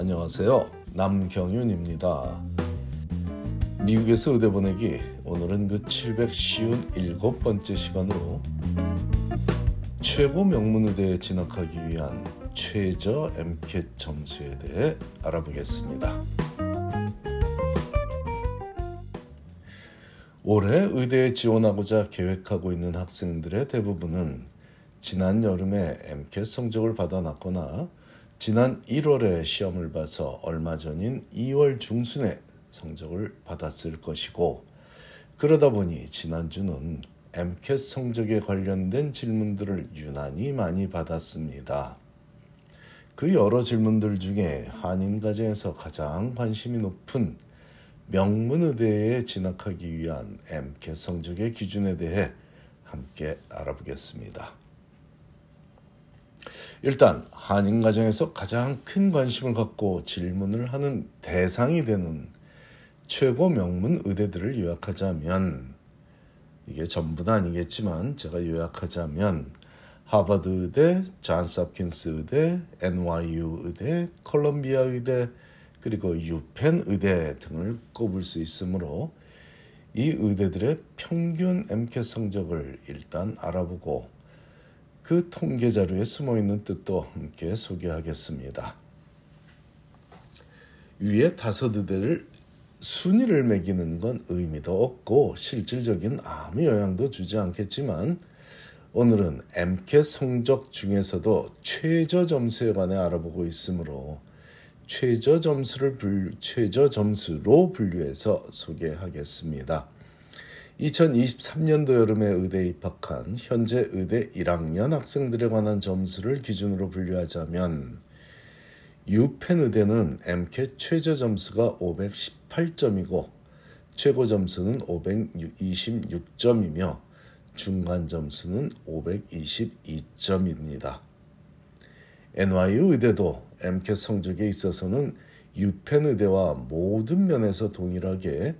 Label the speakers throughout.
Speaker 1: 안녕하세요. 남경윤입니다. 미국에서 의대 보내기 오늘은 그 757번째 시간으로 최고 명문 의대에 진학하기 위한 최저 MCAT 점수에 대해 알아보겠습니다. 올해 의대에 지원하고자 계획하고 있는 학생들의 대부분은 지난 여름에 MCAT 성적을 받아놨거나 지난 1월에 시험을 봐서 얼마 전인 2월 중순에 성적을 받았을 것이고 그러다 보니 지난주는 MCAT 성적에 관련된 질문들을 유난히 많이 받았습니다. 그 여러 질문들 중에 한인가정에서 가장 관심이 높은 명문의대에 진학하기 위한 MCAT 성적의 기준에 대해 함께 알아보겠습니다. 일단 한인 가정에서 가장 큰 관심을 갖고 질문을 하는 대상이 되는 최고 명문 의대들을 요약하자면 이게 전부는 아니겠지만 제가 요약하자면 하버드 의대, 존스 홉킨스 의대, NYU 의대, 콜롬비아 의대, 그리고 유펜 의대 등을 꼽을 수 있으므로 이 의대들의 평균 MCAT 성적을 일단 알아보고 그 통계 자료에 숨어 있는 뜻도 함께 소개하겠습니다. 위에 다섯 의대를 순위를 매기는 건 의미도 없고 실질적인 아무 영향도 주지 않겠지만 오늘은 MCAT 성적 중에서도 최저 점수에 관해 알아보고 있으므로 최저 점수를 불, 최저 점수로 분류해서 소개하겠습니다. 2023년도 여름에 의대에 입학한 현재 의대 1학년 학생들에 관한 점수를 기준으로 분류하자면 유펜 의대는 MCAT 최저 점수가 518점이고 최고 점수는 526점이며 중간 점수는 522점입니다. NYU 의대도 MCAT 성적에 있어서는 유펜 의대와 모든 면에서 동일하게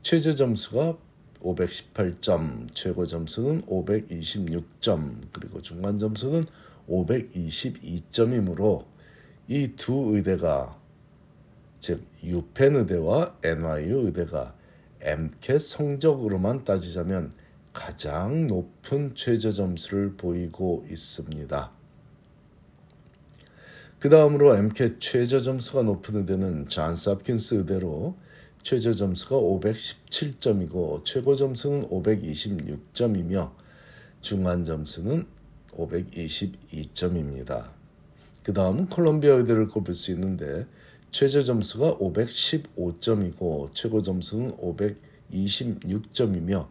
Speaker 1: 최저 점수가 518점, 최고 점수는 526점, 그리고 중간 점수는 522점이므로 이 두 의대가 즉 유펜 의대와 NYU 의대가 MCAT 성적으로만 따지자면 가장 높은 최저 점수를 보이고 있습니다. 그 다음으로 MCAT 최저 점수가 높은 의대는 존스 홉킨스 의대로 최저 점수가 517점이고 최고 점수는 526점이며 중간 점수는 522점입니다. 그 다음은 콜롬비아 의대를 꼽을 수 있는데 최저 점수가 515점이고 최고 점수는 526점이며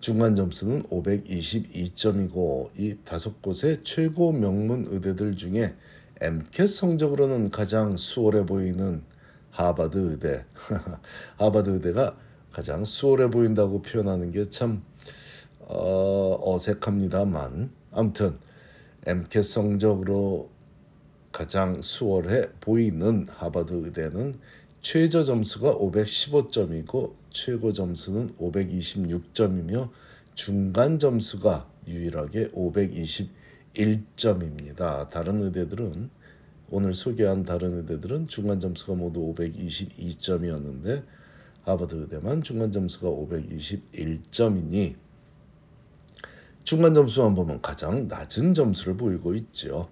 Speaker 1: 중간 점수는 522점이고 이 다섯 곳의 최고 명문 의대들 중에 MCAT 성적으로는 가장 수월해 보이는 하버드 의대, 하버드 의대가 가장 수월해 보인다고 표현하는 게참 어, 어색합니다만 아무튼 MCAT 성적으로 가장 수월해 보이는 하버드 의대는 최저 점수가 515점이고 최고 점수는 526점이며 중간 점수가 유일하게 521점입니다. 다른 의대들은 오늘 소개한 다른 의대들은 중간 점수가 모두 522점이었는데 하버드 의대만 중간 점수가 521점이니 중간 점수만 보면 가장 낮은 점수를 보이고 있죠.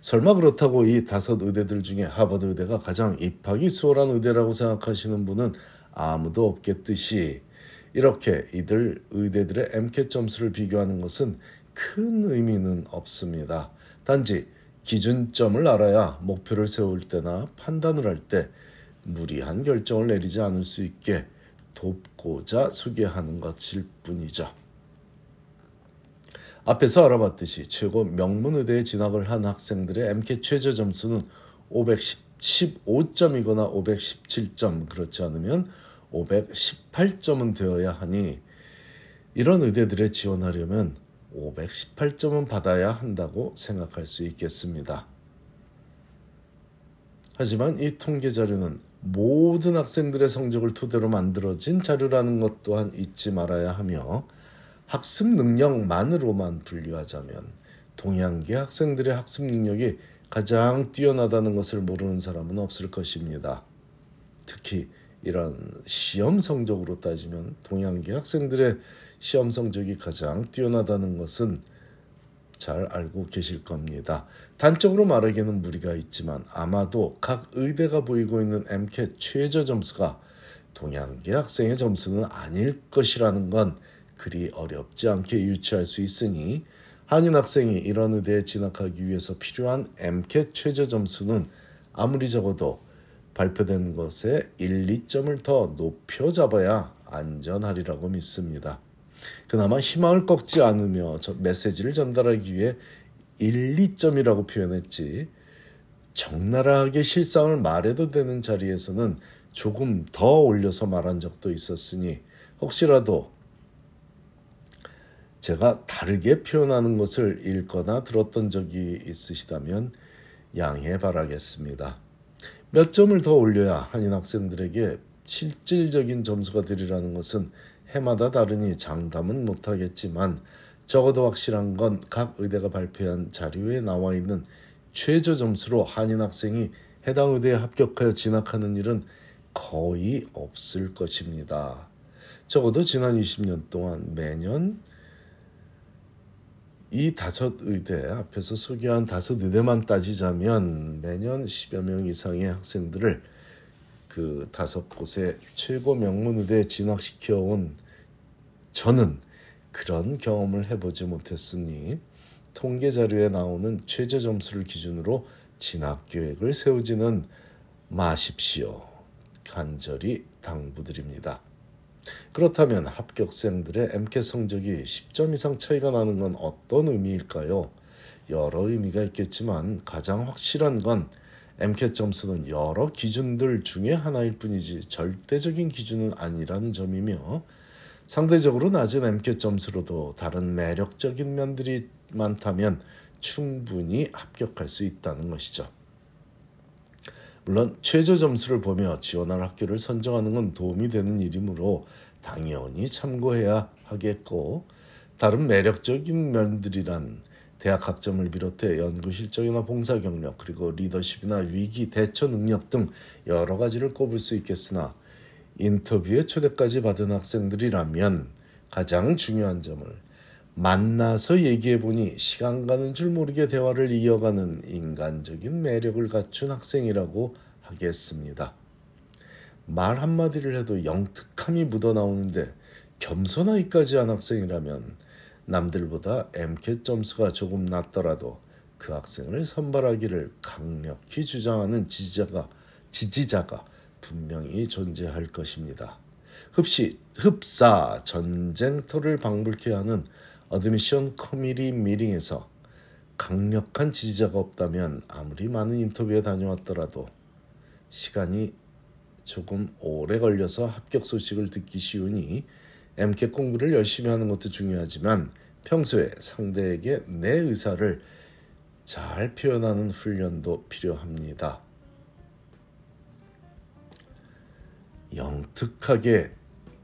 Speaker 1: 설마 그렇다고 이 다섯 의대들 중에 하버드 의대가 가장 입학이 수월한 의대라고 생각하시는 분은 아무도 없겠듯이 이렇게 이들 의대들의 MCAT 점수를 비교하는 것은 큰 의미는 없습니다. 단지 기준점을 알아야 목표를 세울 때나 판단을 할 때 무리한 결정을 내리지 않을 수 있게 돕고자 소개하는 것일 뿐이죠. 앞에서 알아봤듯이 최고 명문의대에 진학을 한 학생들의 MCAT 최저 점수는 515점이거나 517점 그렇지 않으면 518점은 되어야 하니 이런 의대들에 지원하려면 518점은 받아야 한다고 생각할 수 있겠습니다. 하지만 이 통계 자료는 모든 학생들의 성적을 토대로 만들어진 자료라는 것 또한 잊지 말아야 하며 학습 능력만으로만 분류하자면 동양계 학생들의 학습 능력이 가장 뛰어나다는 것을 모르는 사람은 없을 것입니다. 특히 이런 시험 성적으로 따지면 동양계 학생들의 시험 성적이 가장 뛰어나다는 것은 잘 알고 계실 겁니다. 단적으로 말하기에는 무리가 있지만 아마도 각 의대가 보이고 있는 MCAT 최저 점수가 동양계 학생의 점수는 아닐 것이라는 건 그리 어렵지 않게 유추할 수 있으니 한인 학생이 이런 의대에 진학하기 위해서 필요한 MCAT 최저 점수는 아무리 적어도 발표된 것에 1, 2점을 더 높여 잡아야 안전하리라고 믿습니다. 그나마 희망을 꺾지 않으며 메시지를 전달하기 위해 1, 2점이라고 표현했지 적나라하게 실상을 말해도 되는 자리에서는 조금 더 올려서 말한 적도 있었으니 혹시라도 제가 다르게 표현하는 것을 읽거나 들었던 적이 있으시다면 양해 바라겠습니다. 몇 점을 더 올려야 한인 학생들에게 실질적인 점수가 되리라는 것은 해마다 다르니 장담은 못하겠지만 적어도 확실한 건 각 의대가 발표한 자료에 나와 있는 최저 점수로 한인 학생이 해당 의대에 합격하여 진학하는 일은 거의 없을 것입니다. 적어도 지난 20년 동안 매년 이 다섯 의대 앞에서 소개한 다섯 의대만 따지자면 매년 10여 명 이상의 학생들을 그 다섯 곳의 최고 명문 의대에 진학시켜 온 저는 그런 경험을 해보지 못했으니 통계 자료에 나오는 최저 점수를 기준으로 진학 계획을 세우지는 마십시오. 간절히 당부드립니다. 그렇다면 합격생들의 MCAT 성적이 10점 이상 차이가 나는 건 어떤 의미일까요? 여러 의미가 있겠지만 가장 확실한 건 MCAT 점수는 여러 기준들 중에 하나일 뿐이지 절대적인 기준은 아니라는 점이며 상대적으로 낮은 MCAT 점수로도 다른 매력적인 면들이 많다면 충분히 합격할 수 있다는 것이죠. 물론 최저 점수를 보며 지원할 학교를 선정하는 건 도움이 되는 일이므로 당연히 참고해야 하겠고 다른 매력적인 면들이란 대학 학점을 비롯해 연구 실적이나 봉사 경력 그리고 리더십이나 위기 대처 능력 등 여러 가지를 꼽을 수 있겠으나 인터뷰에 초대까지 받은 학생들이라면 가장 중요한 점을 만나서 얘기해 보니 시간 가는 줄 모르게 대화를 이어가는 인간적인 매력을 갖춘 학생이라고 하겠습니다. 말 한마디를 해도 영특함이 묻어나오는데 겸손하기까지 한 학생이라면 남들보다 MCAT 점수가 조금 낮더라도 그 학생을 선발하기를 강력히 주장하는 지지자가 지지자가 분명히 존재할 것입니다. 흡시 흡사 전쟁터를 방불케 하는 admission committee meeting에서 강력한 지지자가 없다면 아무리 많은 인터뷰에 다녀왔더라도 시간이 조금 오래 걸려서 합격 소식을 듣기 쉬우니 MCAT 공부를 열심히 하는 것도 중요하지만 평소에 상대에게 내 의사를 잘 표현하는 훈련도 필요합니다. 영특하게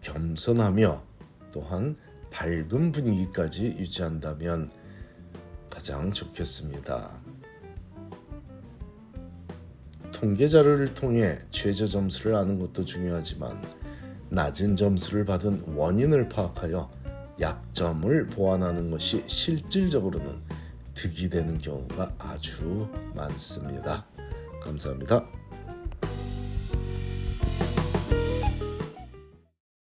Speaker 1: 겸손하며 또한 밝은 분위기까지 유지한다면 가장 좋겠습니다. 통계 자료를 통해 최저 점수를 아는 것도 중요하지만 낮은 점수를 받은 원인을 파악하여 약점을 보완하는 것이 실질적으로는 득이 되는 경우가 아주 많습니다. 감사합니다.